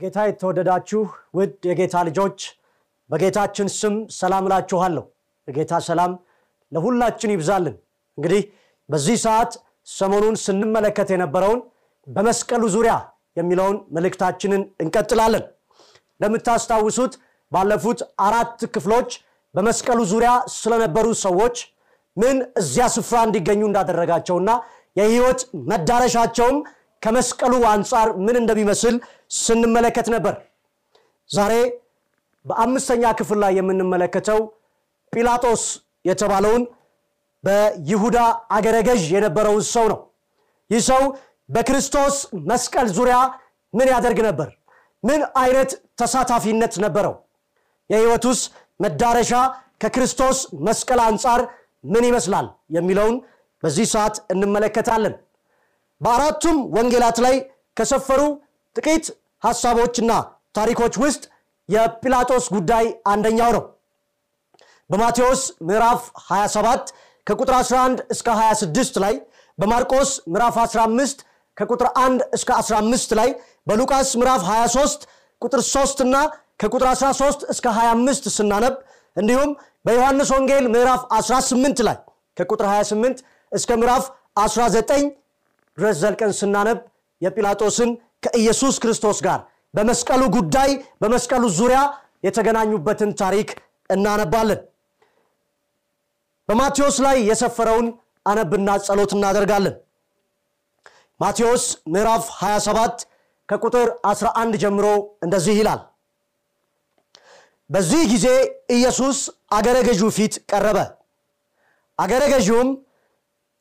በጌታ የተወደዳችሁ ውድ የጌታ ልጆች በጌታችን ስም ሰላም እላችኋለሁ። የጌታ ሰላም ለሁላችን ይብዛልን። እንግዲህ በዚህ ሰዓት ሰሞኑን ስንመለከት የነበረውን በመስቀሉ ዙሪያ የሚለውን መልእክታችንን እንቀጥላለን። እንደምታስታውሱት ባለፉት አራት ክፍሎች በመስቀሉ ዙሪያ ስለነበሩ ሰዎች ምን እዚያ ስፍራ እንዲገኙ እንዳደረጋቸውና የህይወት መዳረሻቸውም ከመስቀሉ አንጻር ምን እንደሚመስል ስንመለከት ነበር። ዛሬ በአምስተኛ ክፍል ላይ የምንመለከተው ጲላጦስ የተባለውን በይሁዳ አገረ ገዥ የነበረውን ሰው ነው። ይህ ሰው በክርስቶስ መስቀል ዙሪያ ምን ያደርግ ነበር? ምን አይነት ተሳታፊነት ነበረው? የህይወቱስ መዳረሻ ከክርስቶስ መስቀል አንጻር ምን ይመስላል የሚለውን በዚህ ሰዓት እንመለከታለን። በአራቱም ወንጌላት ላይ ከሰፈሩ ጥቂት ሐሳቦችና ታሪኮች ውስጥ የጲላጦስ ጉዳይ አንደኛው ነው። በማቴዎስ ምዕራፍ 27 ከቁጥር 11 እስከ 26 ላይ፣ በማርቆስ ምዕራፍ 15 ከቁጥር 1 እስከ 15 ላይ፣ በሉቃስ ምዕራፍ 23 ቁጥር 3 እና ከቁጥር 13 እስከ 25 ስናነብ እንዲሁም በዮሐንስ ወንጌል ምዕራፍ 18 ላይ ከቁጥር 28 እስከ ምዕራፍ 19 ድረስ ዘልቀን ስናነብ የጲላጦስን ከኢየሱስ ክርስቶስ ጋር በመስቀሉ ጉዳይ በመስቀሉ ዙሪያ የተገናኙበትን ታሪክ እናነባለን። በማቴዎስ ላይ የሰፈረውን አነብና ጸሎት እናደርጋለን። ማቴዎስ ምዕራፍ 27 ከቁጥር 11 ጀምሮ እንደዚህ ይላል። በዚህ ጊዜ ኢየሱስ አገረ ገዢው ፊት ቀረበ። አገረ ገዢውም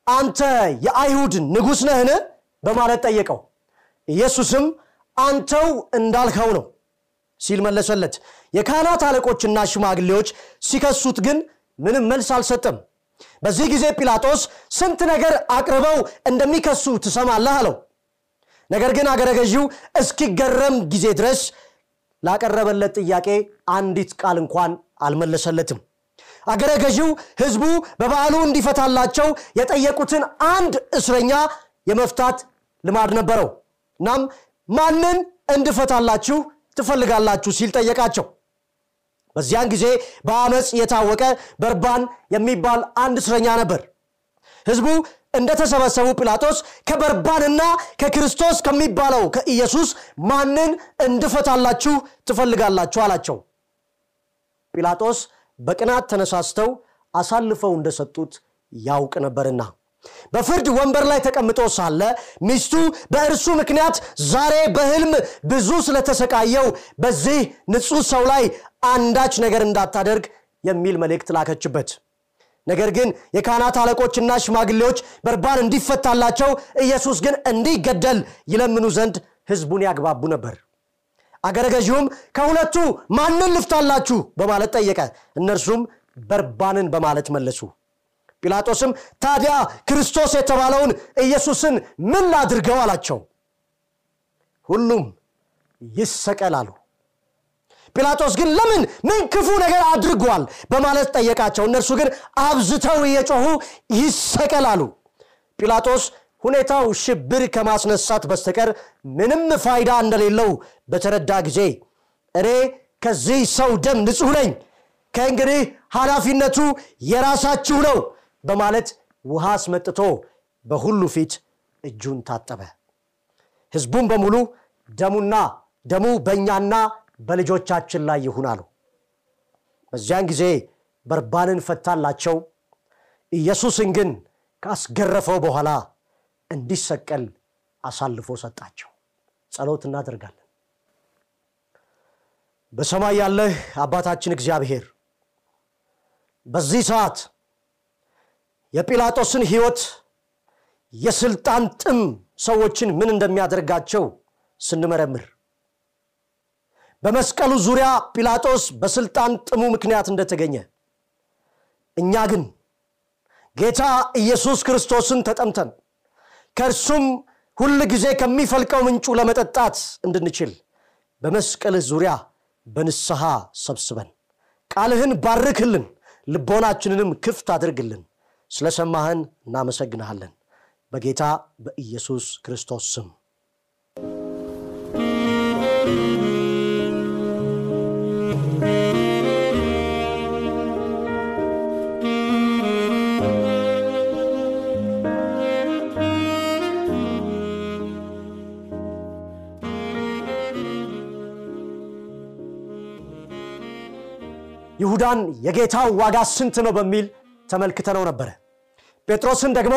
አንተ የአይሁድ ንጉሥ ነህን? በማለት ጠየቀው። ኢየሱስም አንተው እንዳልከው ነው ሲል መለሰለት። የካህናት አለቆችና ሽማግሌዎች ሲከሱት ግን ምንም መልስ አልሰጠም። በዚህ ጊዜ ጲላጦስ ስንት ነገር አቅርበው እንደሚከሱ ትሰማለህ አለው። ነገር ግን አገረ ገዢው እስኪገረም ጊዜ ድረስ ላቀረበለት ጥያቄ አንዲት ቃል እንኳን አልመለሰለትም። አገረ ገዢው ህዝቡ በበዓሉ እንዲፈታላቸው የጠየቁትን አንድ እስረኛ የመፍታት ልማድ ነበረው። እናም ማንን እንድፈታላችሁ ትፈልጋላችሁ ሲል ጠየቃቸው። በዚያን ጊዜ በአመፅ የታወቀ በርባን የሚባል አንድ እስረኛ ነበር። ህዝቡ እንደተሰበሰቡ ጲላጦስ ከበርባንና ከክርስቶስ ከሚባለው ከኢየሱስ ማንን እንድፈታላችሁ ትፈልጋላችሁ አላቸው። ጲላጦስ በቅናት ተነሳስተው አሳልፈው እንደሰጡት ያውቅ ነበርና በፍርድ ወንበር ላይ ተቀምጦ ሳለ ሚስቱ በእርሱ ምክንያት ዛሬ በህልም ብዙ ስለተሰቃየው በዚህ ንጹሕ ሰው ላይ አንዳች ነገር እንዳታደርግ የሚል መልእክት ላከችበት። ነገር ግን የካህናት አለቆችና ሽማግሌዎች በርባን እንዲፈታላቸው፣ ኢየሱስ ግን እንዲገደል ይለምኑ ዘንድ ህዝቡን ያግባቡ ነበር። አገረ ገዢውም ከሁለቱ ማንን ልፍታላችሁ በማለት ጠየቀ። እነርሱም በርባንን በማለት መለሱ። ጲላጦስም ታዲያ ክርስቶስ የተባለውን ኢየሱስን ምን ላድርገው አላቸው። ሁሉም ይሰቀል አሉ። ጲላጦስ ግን ለምን ምን ክፉ ነገር አድርጓል በማለት ጠየቃቸው። እነርሱ ግን አብዝተው እየጮሁ ይሰቀል አሉ። ጲላጦስ ሁኔታው ሽብር ከማስነሳት በስተቀር ምንም ፋይዳ እንደሌለው በተረዳ ጊዜ እኔ ከዚህ ሰው ደም ንጹሕ ነኝ፣ ከእንግዲህ ኃላፊነቱ የራሳችሁ ነው በማለት ውሃ አስመጥቶ በሁሉ ፊት እጁን ታጠበ። ህዝቡም በሙሉ ደሙና ደሙ በእኛና በልጆቻችን ላይ ይሁን አሉ። በዚያን ጊዜ በርባንን ፈታላቸው። ኢየሱስን ግን ካስገረፈው በኋላ እንዲሰቀል አሳልፎ ሰጣቸው። ጸሎት እናደርጋለን። በሰማይ ያለህ አባታችን እግዚአብሔር በዚህ ሰዓት የጲላጦስን ሕይወት የስልጣን ጥም ሰዎችን ምን እንደሚያደርጋቸው ስንመረምር በመስቀሉ ዙሪያ ጲላጦስ በስልጣን ጥሙ ምክንያት እንደተገኘ እኛ ግን ጌታ ኢየሱስ ክርስቶስን ተጠምተን ከእርሱም ሁል ጊዜ ከሚፈልቀው ምንጩ ለመጠጣት እንድንችል በመስቀልህ ዙሪያ በንስሐ ሰብስበን ቃልህን ባርክልን፣ ልቦናችንንም ክፍት አድርግልን። ስለሰማህን እናመሰግንሃለን። በጌታ በኢየሱስ ክርስቶስ ስም ይሁዳን የጌታው ዋጋ ስንት ነው በሚል ተመልክተነው ነበረ። ጴጥሮስን ደግሞ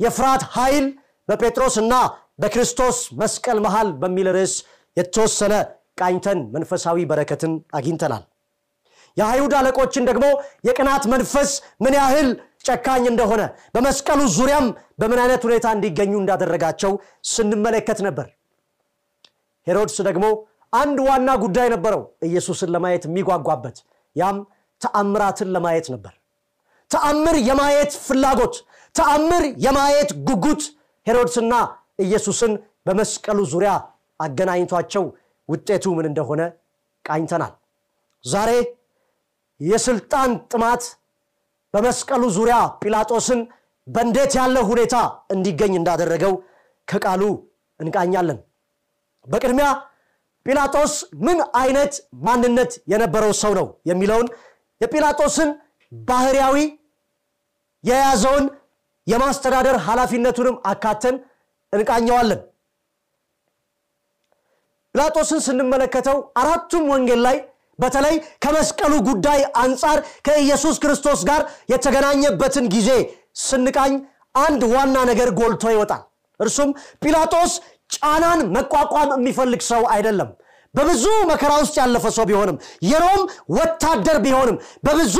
የፍርሃት ኃይል በጴጥሮስና በክርስቶስ መስቀል መሃል በሚል ርዕስ የተወሰነ ቃኝተን መንፈሳዊ በረከትን አግኝተናል። የአይሁድ አለቆችን ደግሞ የቅናት መንፈስ ምን ያህል ጨካኝ እንደሆነ በመስቀሉ ዙሪያም በምን አይነት ሁኔታ እንዲገኙ እንዳደረጋቸው ስንመለከት ነበር። ሄሮድስ ደግሞ አንድ ዋና ጉዳይ ነበረው ኢየሱስን ለማየት የሚጓጓበት ያም ተአምራትን ለማየት ነበር። ተአምር የማየት ፍላጎት፣ ተአምር የማየት ጉጉት ሄሮድስና ኢየሱስን በመስቀሉ ዙሪያ አገናኝቷቸው ውጤቱ ምን እንደሆነ ቃኝተናል። ዛሬ የስልጣን ጥማት በመስቀሉ ዙሪያ ጲላጦስን በእንዴት ያለ ሁኔታ እንዲገኝ እንዳደረገው ከቃሉ እንቃኛለን። በቅድሚያ ጲላጦስ ምን አይነት ማንነት የነበረው ሰው ነው የሚለውን የጲላጦስን ባህርያዊ የያዘውን የማስተዳደር ኃላፊነቱንም አካተን እንቃኘዋለን። ጲላጦስን ስንመለከተው አራቱም ወንጌል ላይ በተለይ ከመስቀሉ ጉዳይ አንጻር ከኢየሱስ ክርስቶስ ጋር የተገናኘበትን ጊዜ ስንቃኝ አንድ ዋና ነገር ጎልቶ ይወጣል። እርሱም ጲላጦስ ጫናን መቋቋም የሚፈልግ ሰው አይደለም። በብዙ መከራ ውስጥ ያለፈ ሰው ቢሆንም የሮም ወታደር ቢሆንም በብዙ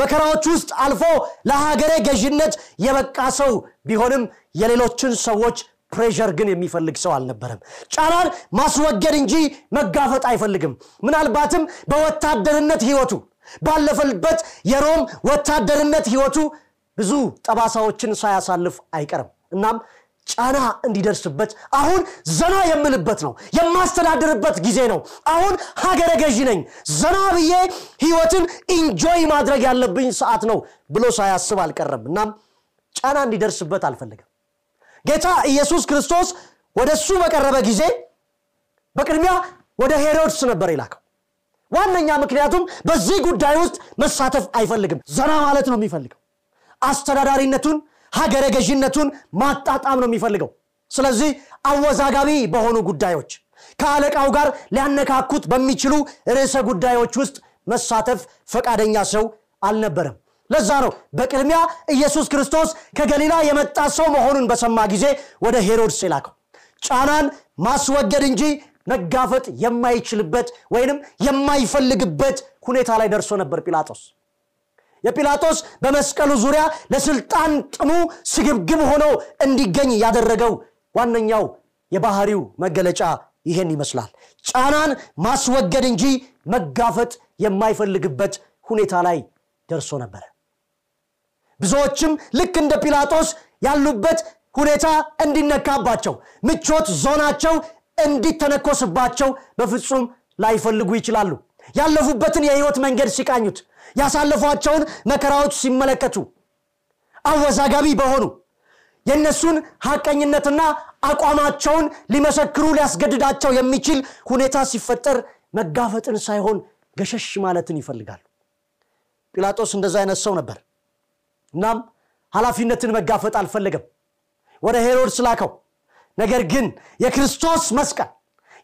መከራዎች ውስጥ አልፎ ለሀገሬ ገዥነት የበቃ ሰው ቢሆንም የሌሎችን ሰዎች ፕሬሸር ግን የሚፈልግ ሰው አልነበረም። ጫናን ማስወገድ እንጂ መጋፈጥ አይፈልግም። ምናልባትም በወታደርነት ህይወቱ ባለፈበት የሮም ወታደርነት ህይወቱ ብዙ ጠባሳዎችን ሳያሳልፍ አይቀርም። እናም ጫና እንዲደርስበት አሁን ዘና የምልበት ነው፣ የማስተዳድርበት ጊዜ ነው። አሁን ሀገረ ገዢ ነኝ፣ ዘና ብዬ ህይወትን enjoy ማድረግ ያለብኝ ሰዓት ነው ብሎ ሳያስብ አልቀረም። እናም ጫና እንዲደርስበት አልፈለገም። ጌታ ኢየሱስ ክርስቶስ ወደ እሱ በቀረበ ጊዜ በቅድሚያ ወደ ሄሮድስ ነበር የላከው። ዋነኛ ምክንያቱም በዚህ ጉዳይ ውስጥ መሳተፍ አይፈልግም። ዘና ማለት ነው የሚፈልገው። አስተዳዳሪነቱን ሀገረ ገዥነቱን ማጣጣም ነው የሚፈልገው። ስለዚህ አወዛጋቢ በሆኑ ጉዳዮች ከአለቃው ጋር ሊያነካኩት በሚችሉ ርዕሰ ጉዳዮች ውስጥ መሳተፍ ፈቃደኛ ሰው አልነበረም። ለዛ ነው በቅድሚያ ኢየሱስ ክርስቶስ ከገሊላ የመጣ ሰው መሆኑን በሰማ ጊዜ ወደ ሄሮድስ የላከው። ጫናን ማስወገድ እንጂ መጋፈጥ የማይችልበት ወይንም የማይፈልግበት ሁኔታ ላይ ደርሶ ነበር ጲላጦስ። የጲላጦስ በመስቀሉ ዙሪያ ለስልጣን ጥሙ ስግብግብ ሆኖ እንዲገኝ ያደረገው ዋነኛው የባህሪው መገለጫ ይሄን ይመስላል። ጫናን ማስወገድ እንጂ መጋፈጥ የማይፈልግበት ሁኔታ ላይ ደርሶ ነበረ። ብዙዎችም ልክ እንደ ጲላጦስ ያሉበት ሁኔታ እንዲነካባቸው፣ ምቾት ዞናቸው እንዲተነኮስባቸው በፍጹም ላይፈልጉ ይችላሉ። ያለፉበትን የህይወት መንገድ ሲቃኙት ያሳለፏቸውን መከራዎች ሲመለከቱ አወዛጋቢ በሆኑ የእነሱን ሐቀኝነትና አቋማቸውን ሊመሰክሩ ሊያስገድዳቸው የሚችል ሁኔታ ሲፈጠር መጋፈጥን ሳይሆን ገሸሽ ማለትን ይፈልጋሉ። ጲላጦስ እንደዛ አይነት ሰው ነበር። እናም ኃላፊነትን መጋፈጥ አልፈለገም። ወደ ሄሮድስ ላከው። ነገር ግን የክርስቶስ መስቀል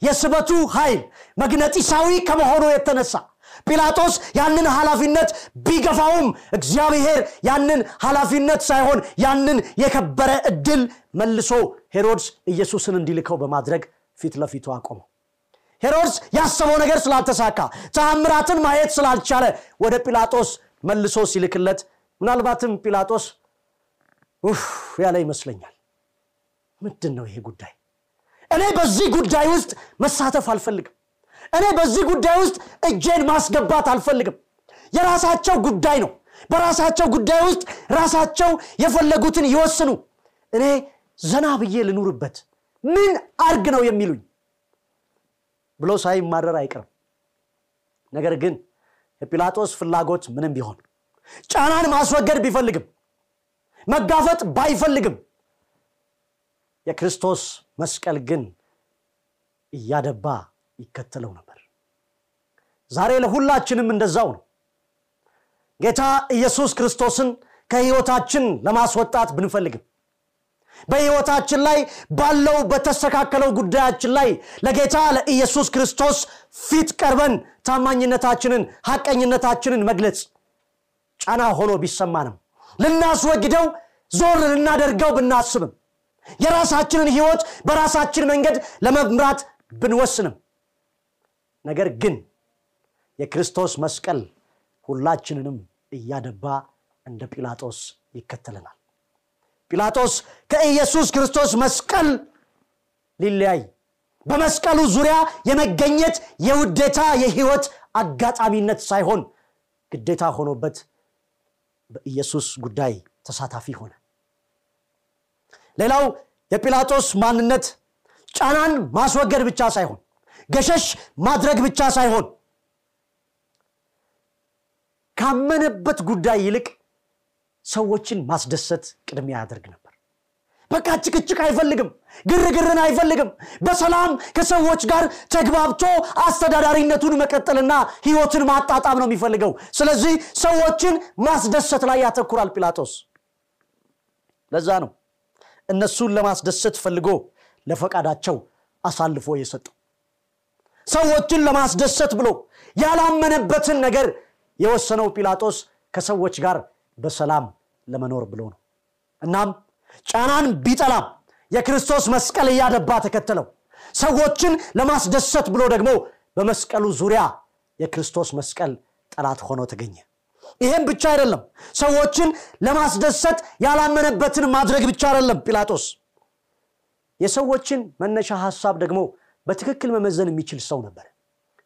የስበቱ ኃይል መግነጢሳዊ ከመሆኑ የተነሳ ጲላጦስ ያንን ኃላፊነት ቢገፋውም እግዚአብሔር ያንን ኃላፊነት ሳይሆን ያንን የከበረ እድል መልሶ ሄሮድስ ኢየሱስን እንዲልከው በማድረግ ፊት ለፊቱ አቆመው። ሄሮድስ ያሰበው ነገር ስላልተሳካ ተአምራትን ማየት ስላልቻለ ወደ ጲላጦስ መልሶ ሲልክለት ምናልባትም ጲላጦስ ኡፍ ያለ ይመስለኛል። ምንድን ነው ይሄ ጉዳይ? እኔ በዚህ ጉዳይ ውስጥ መሳተፍ አልፈልግም እኔ በዚህ ጉዳይ ውስጥ እጄን ማስገባት አልፈልግም። የራሳቸው ጉዳይ ነው። በራሳቸው ጉዳይ ውስጥ ራሳቸው የፈለጉትን ይወስኑ። እኔ ዘና ብዬ ልኑርበት። ምን አርግ ነው የሚሉኝ? ብሎ ሳይማረር አይቀርም። ነገር ግን የጲላጦስ ፍላጎት ምንም ቢሆን ጫናን ማስወገድ ቢፈልግም መጋፈጥ ባይፈልግም የክርስቶስ መስቀል ግን እያደባ ይከተለው ነበር። ዛሬ ለሁላችንም እንደዛው ነው። ጌታ ኢየሱስ ክርስቶስን ከህይወታችን ለማስወጣት ብንፈልግም በህይወታችን ላይ ባለው በተስተካከለው ጉዳያችን ላይ ለጌታ ለኢየሱስ ክርስቶስ ፊት ቀርበን ታማኝነታችንን ሐቀኝነታችንን መግለጽ ጫና ሆኖ ቢሰማንም ልናስወግደው ዞር ልናደርገው ብናስብም የራሳችንን ህይወት በራሳችን መንገድ ለመምራት ብንወስንም ነገር ግን የክርስቶስ መስቀል ሁላችንንም እያደባ እንደ ጲላጦስ ይከተለናል። ጲላጦስ ከኢየሱስ ክርስቶስ መስቀል ሊለያይ በመስቀሉ ዙሪያ የመገኘት የውዴታ የህይወት አጋጣሚነት ሳይሆን ግዴታ ሆኖበት በኢየሱስ ጉዳይ ተሳታፊ ሆነ። ሌላው የጲላጦስ ማንነት ጫናን ማስወገድ ብቻ ሳይሆን ገሸሽ ማድረግ ብቻ ሳይሆን ካመነበት ጉዳይ ይልቅ ሰዎችን ማስደሰት ቅድሚያ ያደርግ ነበር። በቃ ጭቅጭቅ አይፈልግም ግርግርን አይፈልግም። በሰላም ከሰዎች ጋር ተግባብቶ አስተዳዳሪነቱን መቀጠልና ህይወትን ማጣጣም ነው የሚፈልገው። ስለዚህ ሰዎችን ማስደሰት ላይ ያተኩራል ጲላጦስ። ለዛ ነው እነሱን ለማስደሰት ፈልጎ ለፈቃዳቸው አሳልፎ የሰጠው ሰዎችን ለማስደሰት ብሎ ያላመነበትን ነገር የወሰነው ጲላጦስ ከሰዎች ጋር በሰላም ለመኖር ብሎ ነው። እናም ጫናን ቢጠላም የክርስቶስ መስቀል እያደባ ተከተለው። ሰዎችን ለማስደሰት ብሎ ደግሞ በመስቀሉ ዙሪያ የክርስቶስ መስቀል ጠላት ሆኖ ተገኘ። ይህም ብቻ አይደለም። ሰዎችን ለማስደሰት ያላመነበትን ማድረግ ብቻ አይደለም ጲላጦስ። የሰዎችን መነሻ ሀሳብ ደግሞ በትክክል መመዘን የሚችል ሰው ነበር።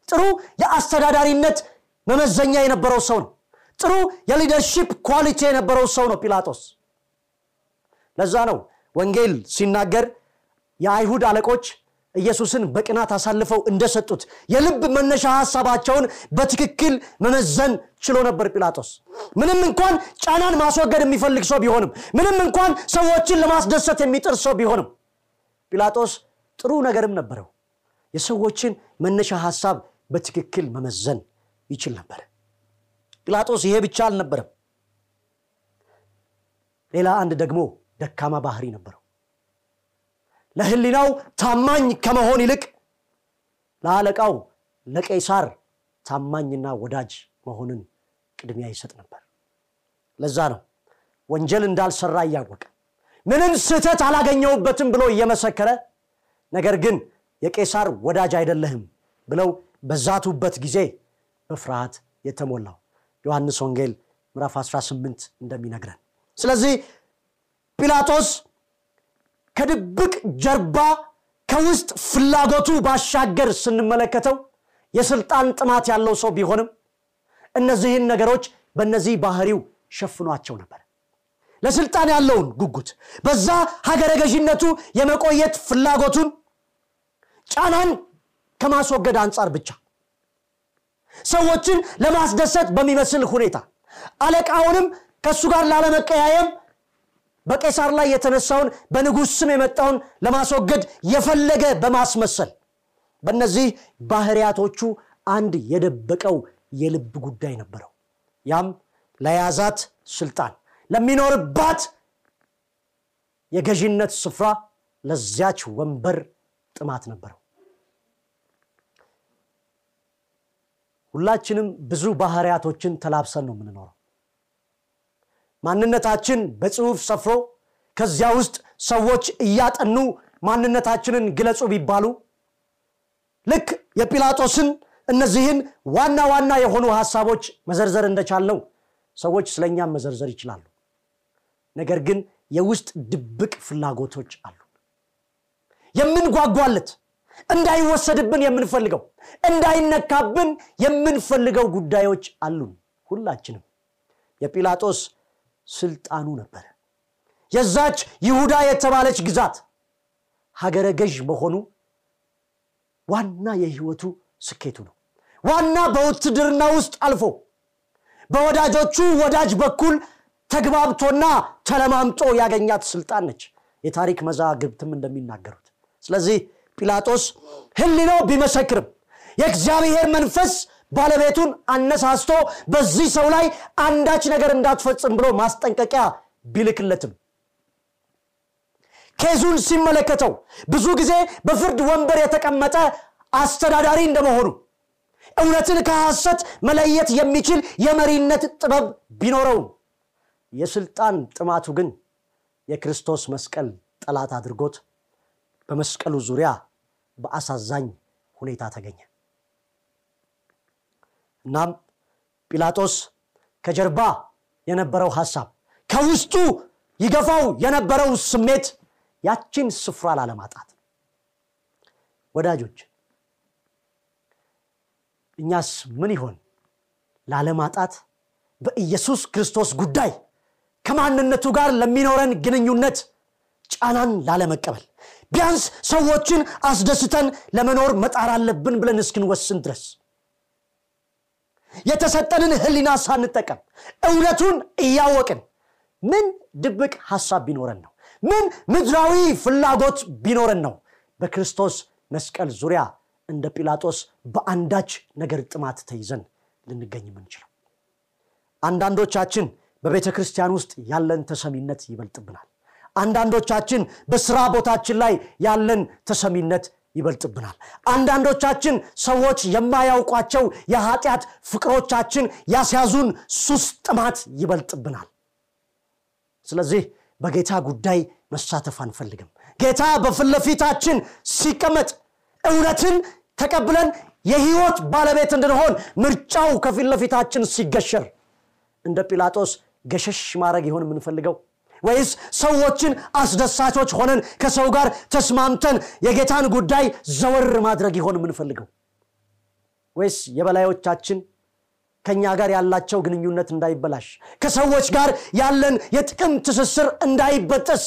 ጥሩ የአስተዳዳሪነት መመዘኛ የነበረው ሰው ነው። ጥሩ የ leadership quality የነበረው ሰው ነው ጲላጦስ። ለዛ ነው ወንጌል ሲናገር የአይሁድ አለቆች ኢየሱስን በቅናት አሳልፈው እንደሰጡት የልብ መነሻ ሀሳባቸውን በትክክል መመዘን ችሎ ነበር ጲላጦስ። ምንም እንኳን ጫናን ማስወገድ የሚፈልግ ሰው ቢሆንም ምንም እንኳን ሰዎችን ለማስደሰት የሚጥር ሰው ቢሆንም ጲላጦስ ጥሩ ነገርም ነበረው የሰዎችን መነሻ ሀሳብ በትክክል መመዘን ይችል ነበር። ጲላጦስ ይሄ ብቻ አልነበረም። ሌላ አንድ ደግሞ ደካማ ባህሪ ነበረው። ለህሊናው ታማኝ ከመሆን ይልቅ ለአለቃው ለቄሳር ታማኝና ወዳጅ መሆንን ቅድሚያ ይሰጥ ነበር። ለዛ ነው ወንጀል እንዳልሰራ እያወቀ ምንም ስህተት አላገኘውበትም ብሎ እየመሰከረ ነገር ግን የቄሳር ወዳጅ አይደለህም ብለው በዛቱበት ጊዜ በፍርሃት የተሞላው ዮሐንስ ወንጌል ምዕራፍ 18 እንደሚነግረን። ስለዚህ ጲላጦስ ከድብቅ ጀርባ ከውስጥ ፍላጎቱ ባሻገር ስንመለከተው የስልጣን ጥማት ያለው ሰው ቢሆንም እነዚህን ነገሮች በእነዚህ ባህሪው ሸፍኗቸው ነበር። ለስልጣን ያለውን ጉጉት በዛ ሀገረ ገዥነቱ የመቆየት ፍላጎቱን ጫናን ከማስወገድ አንጻር ብቻ። ሰዎችን ለማስደሰት በሚመስል ሁኔታ አለቃውንም ከእሱ ጋር ላለመቀያየም በቄሳር ላይ የተነሳውን በንጉሥ ስም የመጣውን ለማስወገድ የፈለገ በማስመሰል በእነዚህ ባህርያቶቹ አንድ የደበቀው የልብ ጉዳይ ነበረው። ያም ለያዛት ስልጣን ለሚኖርባት የገዥነት ስፍራ ለዚያች ወንበር ጥማት ነበረው ሁላችንም ብዙ ባህርያቶችን ተላብሰን ነው የምንኖረው። ማንነታችን በጽሁፍ ሰፍሮ ከዚያ ውስጥ ሰዎች እያጠኑ ማንነታችንን ግለጹ ቢባሉ ልክ የጲላጦስን እነዚህን ዋና ዋና የሆኑ ሀሳቦች መዘርዘር እንደቻልነው ሰዎች ስለእኛም መዘርዘር ይችላሉ። ነገር ግን የውስጥ ድብቅ ፍላጎቶች አሉ። የምንጓጓለት እንዳይወሰድብን የምንፈልገው እንዳይነካብን የምንፈልገው ጉዳዮች አሉን ሁላችንም። የጲላጦስ ስልጣኑ ነበረ የዛች ይሁዳ የተባለች ግዛት ሀገረ ገዥ መሆኑ ዋና የህይወቱ ስኬቱ ነው። ዋና በውትድርና ውስጥ አልፎ በወዳጆቹ ወዳጅ በኩል ተግባብቶና ተለማምጦ ያገኛት ስልጣን ነች። የታሪክ መዛግብትም እንደሚናገሩት። ስለዚህ ጲላጦስ ህሊኖ ቢመሰክርም የእግዚአብሔር መንፈስ ባለቤቱን አነሳስቶ በዚህ ሰው ላይ አንዳች ነገር እንዳትፈጽም ብሎ ማስጠንቀቂያ ቢልክለትም። ኬዙን ሲመለከተው ብዙ ጊዜ በፍርድ ወንበር የተቀመጠ አስተዳዳሪ እንደመሆኑ እውነትን ከሐሰት መለየት የሚችል የመሪነት ጥበብ ቢኖረውም የስልጣን ጥማቱ ግን የክርስቶስ መስቀል ጠላት አድርጎት በመስቀሉ ዙሪያ በአሳዛኝ ሁኔታ ተገኘ። እናም ጲላጦስ ከጀርባ የነበረው ሐሳብ ከውስጡ ይገፋው የነበረው ስሜት ያችን ስፍራ ላለማጣት። ወዳጆች እኛስ ምን ይሆን ላለማጣት በኢየሱስ ክርስቶስ ጉዳይ ከማንነቱ ጋር ለሚኖረን ግንኙነት ጫናን ላለመቀበል ቢያንስ ሰዎችን አስደስተን ለመኖር መጣር አለብን ብለን እስክንወስን ድረስ። የተሰጠንን ህሊና ሳንጠቀም እውነቱን እያወቅን ምን ድብቅ ሐሳብ ቢኖረን ነው? ምን ምድራዊ ፍላጎት ቢኖረን ነው? በክርስቶስ መስቀል ዙሪያ እንደ ጲላጦስ በአንዳች ነገር ጥማት ተይዘን ልንገኝ የምንችለው። አንዳንዶቻችን በቤተ ክርስቲያን ውስጥ ያለን ተሰሚነት ይበልጥብናል አንዳንዶቻችን በስራ ቦታችን ላይ ያለን ተሰሚነት ይበልጥብናል። አንዳንዶቻችን ሰዎች የማያውቋቸው የኃጢአት ፍቅሮቻችን ያስያዙን ሱስ ጥማት ይበልጥብናል። ስለዚህ በጌታ ጉዳይ መሳተፍ አንፈልግም። ጌታ በፊት ሲቀመጥ እውነትን ተቀብለን የህይወት ባለቤት እንድንሆን ምርጫው ከፊት ለፊታችን ሲገሸር እንደ ጲላጦስ ገሸሽ ማድረግ ይሆን የምንፈልገው ወይስ ሰዎችን አስደሳቾች ሆነን ከሰው ጋር ተስማምተን የጌታን ጉዳይ ዘወር ማድረግ ይሆን የምንፈልገው? ወይስ የበላዮቻችን ከእኛ ጋር ያላቸው ግንኙነት እንዳይበላሽ ከሰዎች ጋር ያለን የጥቅም ትስስር እንዳይበጠስ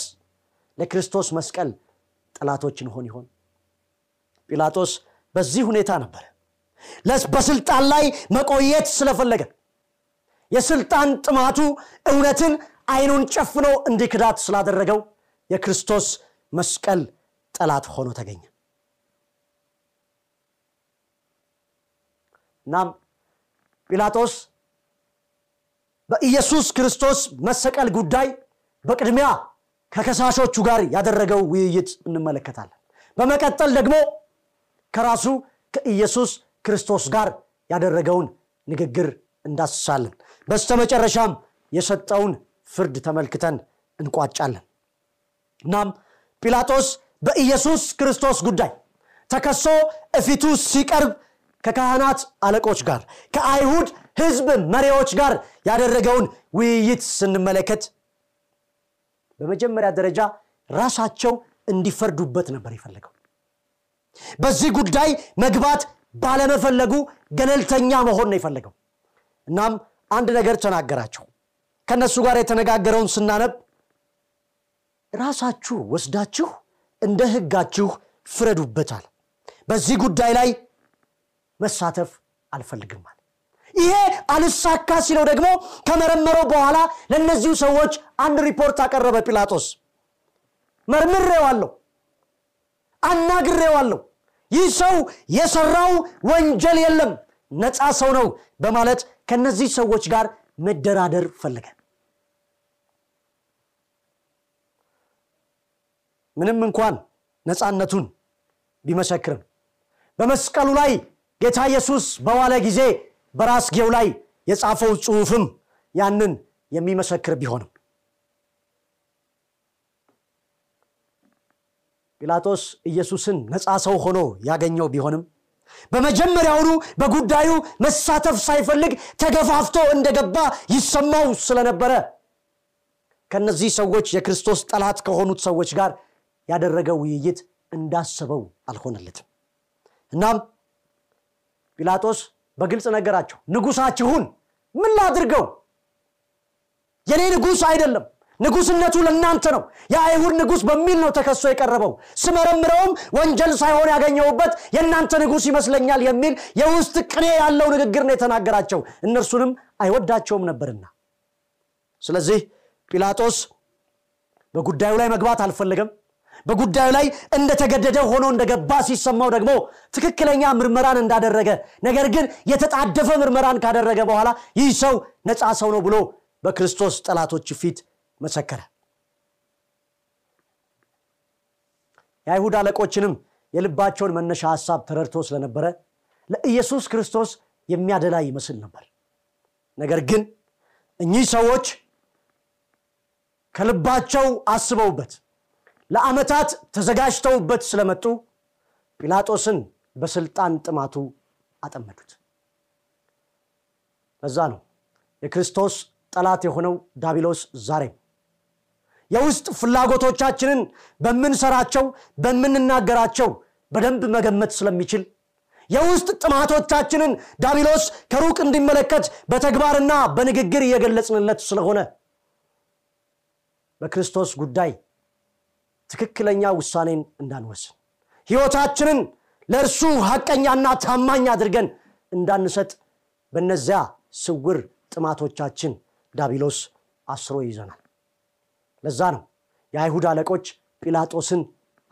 ለክርስቶስ መስቀል ጠላቶች እንሆን ይሆን? ጲላጦስ በዚህ ሁኔታ ነበር በስልጣን ላይ መቆየት ስለፈለገ የስልጣን ጥማቱ እውነትን አይኑን ጨፍኖ እንዲክዳት ስላደረገው የክርስቶስ መስቀል ጠላት ሆኖ ተገኘ። እናም ጲላጦስ በኢየሱስ ክርስቶስ መሰቀል ጉዳይ በቅድሚያ ከከሳሾቹ ጋር ያደረገው ውይይት እንመለከታለን። በመቀጠል ደግሞ ከራሱ ከኢየሱስ ክርስቶስ ጋር ያደረገውን ንግግር እንዳስሳለን። በስተመጨረሻም የሰጠውን ፍርድ ተመልክተን እንቋጫለን። እናም ጲላጦስ በኢየሱስ ክርስቶስ ጉዳይ ተከሶ እፊቱ ሲቀርብ ከካህናት አለቆች ጋር ከአይሁድ ህዝብ መሪዎች ጋር ያደረገውን ውይይት ስንመለከት በመጀመሪያ ደረጃ ራሳቸው እንዲፈርዱበት ነበር የፈለገው። በዚህ ጉዳይ መግባት ባለመፈለጉ ገለልተኛ መሆን ነው የፈለገው። እናም አንድ ነገር ተናገራቸው ከእነሱ ጋር የተነጋገረውን ስናነብ ራሳችሁ ወስዳችሁ እንደ ህጋችሁ ፍረዱበታል። በዚህ ጉዳይ ላይ መሳተፍ አልፈልግም አለ። ይሄ አልሳካ ሲለው ደግሞ ከመረመረው በኋላ ለእነዚሁ ሰዎች አንድ ሪፖርት አቀረበ ጲላጦስ። መርምሬዋለሁ አናግሬዋለሁ። ይህ ሰው የሰራው ወንጀል የለም ነፃ ሰው ነው በማለት ከነዚህ ሰዎች ጋር መደራደር ፈለገ። ምንም እንኳን ነፃነቱን ቢመሰክርም። በመስቀሉ ላይ ጌታ ኢየሱስ በዋለ ጊዜ በራስጌው ላይ የጻፈው ጽሑፍም ያንን የሚመሰክር ቢሆንም። ጲላጦስ ኢየሱስን ነፃ ሰው ሆኖ ያገኘው ቢሆንም በመጀመሪያውኑ በጉዳዩ መሳተፍ ሳይፈልግ ተገፋፍቶ እንደገባ ይሰማው ስለነበረ ከነዚህ ሰዎች የክርስቶስ ጠላት ከሆኑት ሰዎች ጋር ያደረገው ውይይት እንዳሰበው አልሆነለትም። እናም ጲላጦስ በግልጽ ነገራቸው ንጉሳችሁን ምን ላድርገው? የኔ ንጉሥ አይደለም ንጉስነቱ ለእናንተ ነው። የአይሁድ ንጉሥ በሚል ነው ተከሶ የቀረበው። ስመረምረውም ወንጀል ሳይሆን ያገኘውበት የእናንተ ንጉሥ ይመስለኛል የሚል የውስጥ ቅኔ ያለው ንግግር ነው የተናገራቸው። እነርሱንም አይወዳቸውም ነበርና። ስለዚህ ጲላጦስ በጉዳዩ ላይ መግባት አልፈለገም። በጉዳዩ ላይ እንደተገደደ ሆኖ እንደገባ ሲሰማው ደግሞ ትክክለኛ ምርመራን እንዳደረገ ነገር ግን የተጣደፈ ምርመራን ካደረገ በኋላ ይህ ሰው ነፃ ሰው ነው ብሎ በክርስቶስ ጠላቶች ፊት መሰከረ። የአይሁድ አለቆችንም የልባቸውን መነሻ ሀሳብ ተረድቶ ስለነበረ ለኢየሱስ ክርስቶስ የሚያደላ ይመስል ነበር። ነገር ግን እኚህ ሰዎች ከልባቸው አስበውበት ለዓመታት ተዘጋጅተውበት ስለመጡ ጲላጦስን በስልጣን ጥማቱ አጠመዱት። ለዛ ነው የክርስቶስ ጠላት የሆነው ዳቢሎስ ዛሬም የውስጥ ፍላጎቶቻችንን በምንሰራቸው በምንናገራቸው በደንብ መገመት ስለሚችል የውስጥ ጥማቶቻችንን ዳቢሎስ ከሩቅ እንዲመለከት በተግባርና በንግግር እየገለጽንለት ስለሆነ በክርስቶስ ጉዳይ ትክክለኛ ውሳኔን እንዳንወስን ህይወታችንን ለእርሱ ሐቀኛና ታማኝ አድርገን እንዳንሰጥ በነዚያ ስውር ጥማቶቻችን ዳቢሎስ አስሮ ይዘናል ለዛ ነው የአይሁድ አለቆች ጲላጦስን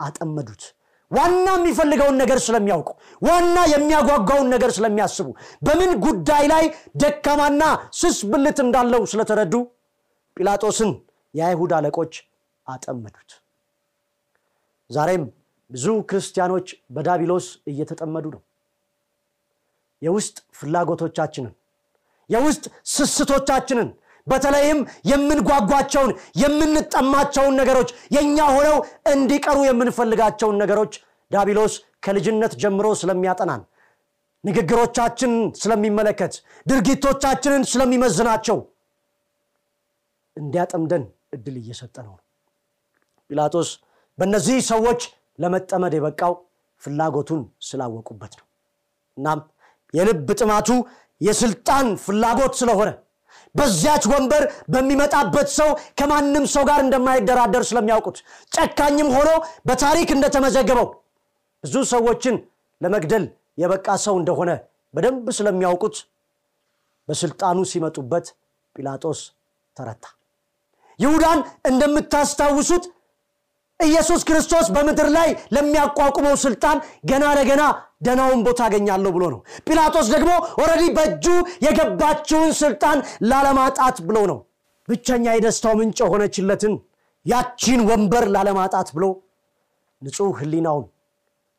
አጠመዱት። ዋና የሚፈልገውን ነገር ስለሚያውቁ ዋና የሚያጓጓውን ነገር ስለሚያስቡ በምን ጉዳይ ላይ ደካማና ስስ ብልት እንዳለው ስለተረዱ ጲላጦስን የአይሁድ አለቆች አጠመዱት። ዛሬም ብዙ ክርስቲያኖች በዳቢሎስ እየተጠመዱ ነው። የውስጥ ፍላጎቶቻችንን የውስጥ ስስቶቻችንን በተለይም የምንጓጓቸውን የምንጠማቸውን ነገሮች የእኛ ሆነው እንዲቀሩ የምንፈልጋቸውን ነገሮች ዳቢሎስ ከልጅነት ጀምሮ ስለሚያጠናን ንግግሮቻችንን ስለሚመለከት ድርጊቶቻችንን ስለሚመዝናቸው እንዲያጠምደን እድል እየሰጠ ነው። ጲላጦስ በእነዚህ ሰዎች ለመጠመድ የበቃው ፍላጎቱን ስላወቁበት ነው። እናም የልብ ጥማቱ የስልጣን ፍላጎት ስለሆነ በዚያች ወንበር በሚመጣበት ሰው ከማንም ሰው ጋር እንደማይደራደር ስለሚያውቁት ጨካኝም ሆኖ በታሪክ እንደተመዘገበው ብዙ ሰዎችን ለመግደል የበቃ ሰው እንደሆነ በደንብ ስለሚያውቁት በስልጣኑ ሲመጡበት ጲላጦስ ተረታ። ይሁዳን እንደምታስታውሱት ኢየሱስ ክርስቶስ በምድር ላይ ለሚያቋቁመው ስልጣን ገና ለገና ደህናውን ቦታ አገኛለሁ ብሎ ነው። ጲላጦስ ደግሞ already በእጁ የገባችውን ስልጣን ላለማጣት ብሎ ነው። ብቸኛ የደስታው ምንጭ የሆነችለትን ያቺን ወንበር ላለማጣት ብሎ ንጹሕ ህሊናውን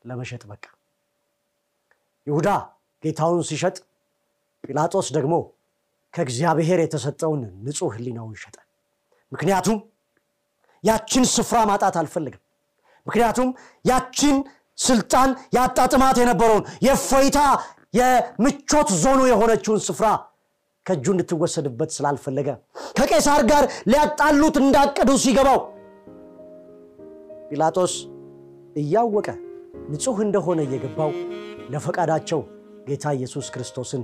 ለመሸጥ በቃ። ይሁዳ ጌታውን ሲሸጥ ጲላጦስ ደግሞ ከእግዚአብሔር የተሰጠውን ንጹሕ ህሊናውን ሸጠ ምክንያቱም ያችን ስፍራ ማጣት አልፈልግም። ምክንያቱም ያችን ስልጣን ያጣጥማት የነበረውን የፎይታ የምቾት ዞኑ የሆነችውን ስፍራ ከእጁ እንድትወሰድበት ስላልፈለገ ከቄሳር ጋር ሊያጣሉት እንዳቀዱ ሲገባው ጲላጦስ እያወቀ ንጹሕ እንደሆነ እየገባው ለፈቃዳቸው ጌታ ኢየሱስ ክርስቶስን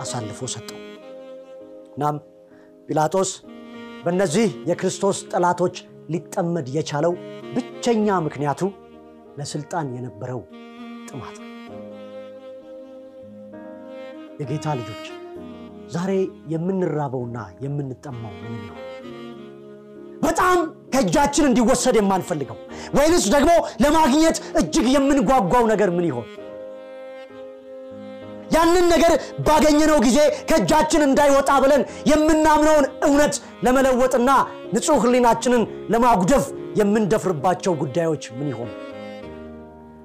አሳልፎ ሰጠው። እናም ጲላጦስ በእነዚህ የክርስቶስ ጠላቶች ሊጠመድ የቻለው ብቸኛ ምክንያቱ ለስልጣን የነበረው ጥማት ነው። የጌታ ልጆች ዛሬ የምንራበውና የምንጠማው ምን ይሆን በጣም ከእጃችን እንዲወሰድ የማንፈልገው ወይንስ ደግሞ ለማግኘት እጅግ የምንጓጓው ነገር ምን ይሆን? ያንን ነገር ባገኘነው ጊዜ ከእጃችን እንዳይወጣ ብለን የምናምነውን እውነት ለመለወጥና ንጹሕ ህሊናችንን ለማጉደፍ የምንደፍርባቸው ጉዳዮች ምን ይሆኑ?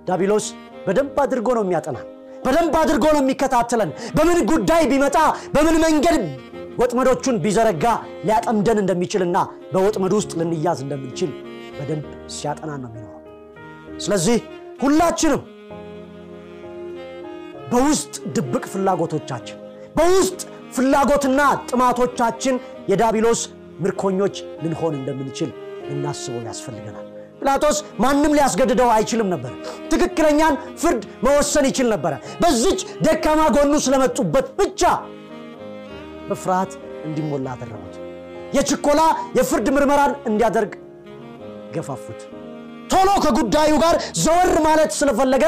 ዳቢሎስ በደንብ አድርጎ ነው የሚያጠናን በደንብ አድርጎ ነው የሚከታተለን። በምን ጉዳይ ቢመጣ በምን መንገድ ወጥመዶቹን ቢዘረጋ ሊያጠምደን እንደሚችልና በወጥመድ ውስጥ ልንያዝ እንደምንችል በደንብ ሲያጠናን ነው የሚኖረው። ስለዚህ ሁላችንም በውስጥ ድብቅ ፍላጎቶቻችን በውስጥ ፍላጎትና ጥማቶቻችን የዳቢሎስ ምርኮኞች ልንሆን እንደምንችል ልናስበው ያስፈልገናል። ጲላጦስ ማንም ሊያስገድደው አይችልም ነበር። ትክክለኛን ፍርድ መወሰን ይችል ነበረ። በዚች ደካማ ጎኑ ስለመጡበት ብቻ በፍርሃት እንዲሞላ አደረጉት። የችኮላ የፍርድ ምርመራን እንዲያደርግ ገፋፉት። ቶሎ ከጉዳዩ ጋር ዘወር ማለት ስለፈለገ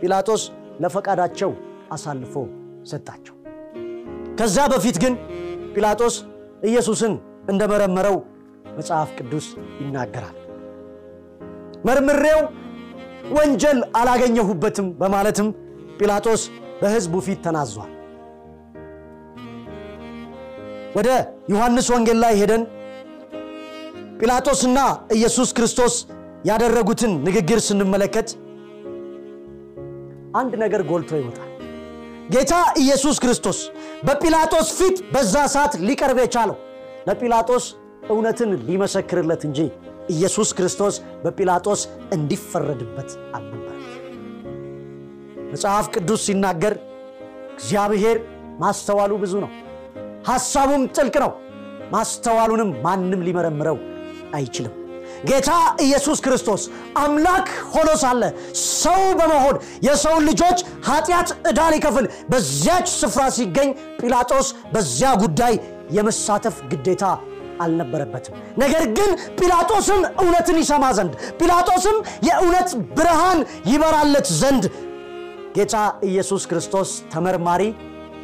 ጲላጦስ ለፈቃዳቸው አሳልፎ ሰጣቸው። ከዛ በፊት ግን ጲላጦስ ኢየሱስን እንደመረመረው መጽሐፍ ቅዱስ ይናገራል። መርምሬው ወንጀል አላገኘሁበትም በማለትም ጲላጦስ በሕዝቡ ፊት ተናዟል። ወደ ዮሐንስ ወንጌል ላይ ሄደን ጲላጦስና ኢየሱስ ክርስቶስ ያደረጉትን ንግግር ስንመለከት አንድ ነገር ጎልቶ ይወጣል። ጌታ ኢየሱስ ክርስቶስ በጲላጦስ ፊት በዛ ሰዓት ሊቀርብ የቻለው ለጲላጦስ እውነትን ሊመሰክርለት እንጂ ኢየሱስ ክርስቶስ በጲላጦስ እንዲፈረድበት አልነበር መጽሐፍ ቅዱስ ሲናገር እግዚአብሔር ማስተዋሉ ብዙ ነው ሐሳቡም ጥልቅ ነው ማስተዋሉንም ማንም ሊመረምረው አይችልም ጌታ ኢየሱስ ክርስቶስ አምላክ ሆኖ ሳለ ሰው በመሆን የሰውን ልጆች ኃጢአት ዕዳ ሊከፍል በዚያች ስፍራ ሲገኝ ጲላጦስ በዚያ ጉዳይ የመሳተፍ ግዴታ አልነበረበትም። ነገር ግን ጲላጦስም እውነትን ይሰማ ዘንድ ጲላጦስም የእውነት ብርሃን ይበራለት ዘንድ ጌታ ኢየሱስ ክርስቶስ ተመርማሪ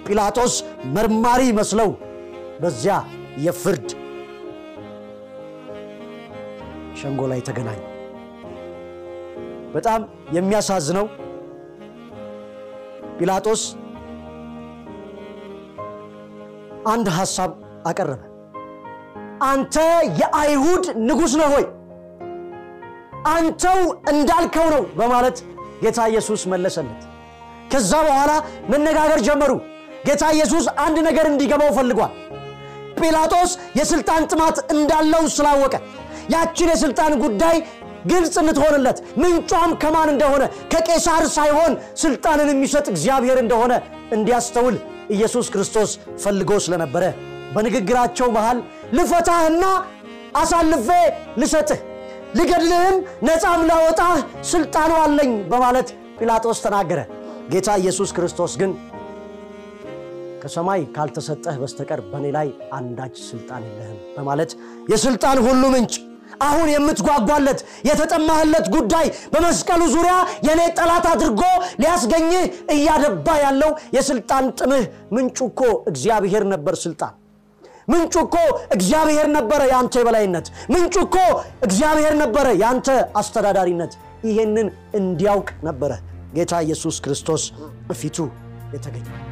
ጲላጦስ መርማሪ መስለው በዚያ የፍርድ ሸንጎ ላይ ተገናኙ። በጣም የሚያሳዝነው ጲላጦስ አንድ ሐሳብ አቀረበ። አንተ የአይሁድ ንጉሥ ነህ ሆይ አንተው እንዳልከው ነው በማለት ጌታ ኢየሱስ መለሰለት። ከዛ በኋላ መነጋገር ጀመሩ። ጌታ ኢየሱስ አንድ ነገር እንዲገባው ፈልጓል። ጲላጦስ የሥልጣን ጥማት እንዳለው ስላወቀ ያችን የሥልጣን ጉዳይ ግልጽ እንድትሆንለት ምንጯም ከማን እንደሆነ ከቄሳር ሳይሆን ሥልጣንን የሚሰጥ እግዚአብሔር እንደሆነ እንዲያስተውል ኢየሱስ ክርስቶስ ፈልጎ ስለነበረ በንግግራቸው መሃል ልፈታህና አሳልፌ ልሰጥህ ልገድልህም ነፃም ላወጣህ ሥልጣኑ አለኝ በማለት ጲላጦስ ተናገረ። ጌታ ኢየሱስ ክርስቶስ ግን ከሰማይ ካልተሰጠህ በስተቀር በእኔ ላይ አንዳች ሥልጣን የለህም በማለት የሥልጣን ሁሉ ምንጭ አሁን የምትጓጓለት የተጠማህለት ጉዳይ በመስቀሉ ዙሪያ የእኔ ጠላት አድርጎ ሊያስገኝህ እያደባ ያለው የሥልጣን ጥምህ ምንጩ እኮ እግዚአብሔር ነበር ሥልጣን ምንጩ እኮ እግዚአብሔር ነበረ የአንተ የበላይነት። ምንጩ እኮ እግዚአብሔር ነበረ የአንተ አስተዳዳሪነት። ይሄንን እንዲያውቅ ነበረ ጌታ ኢየሱስ ክርስቶስ በፊቱ የተገኘ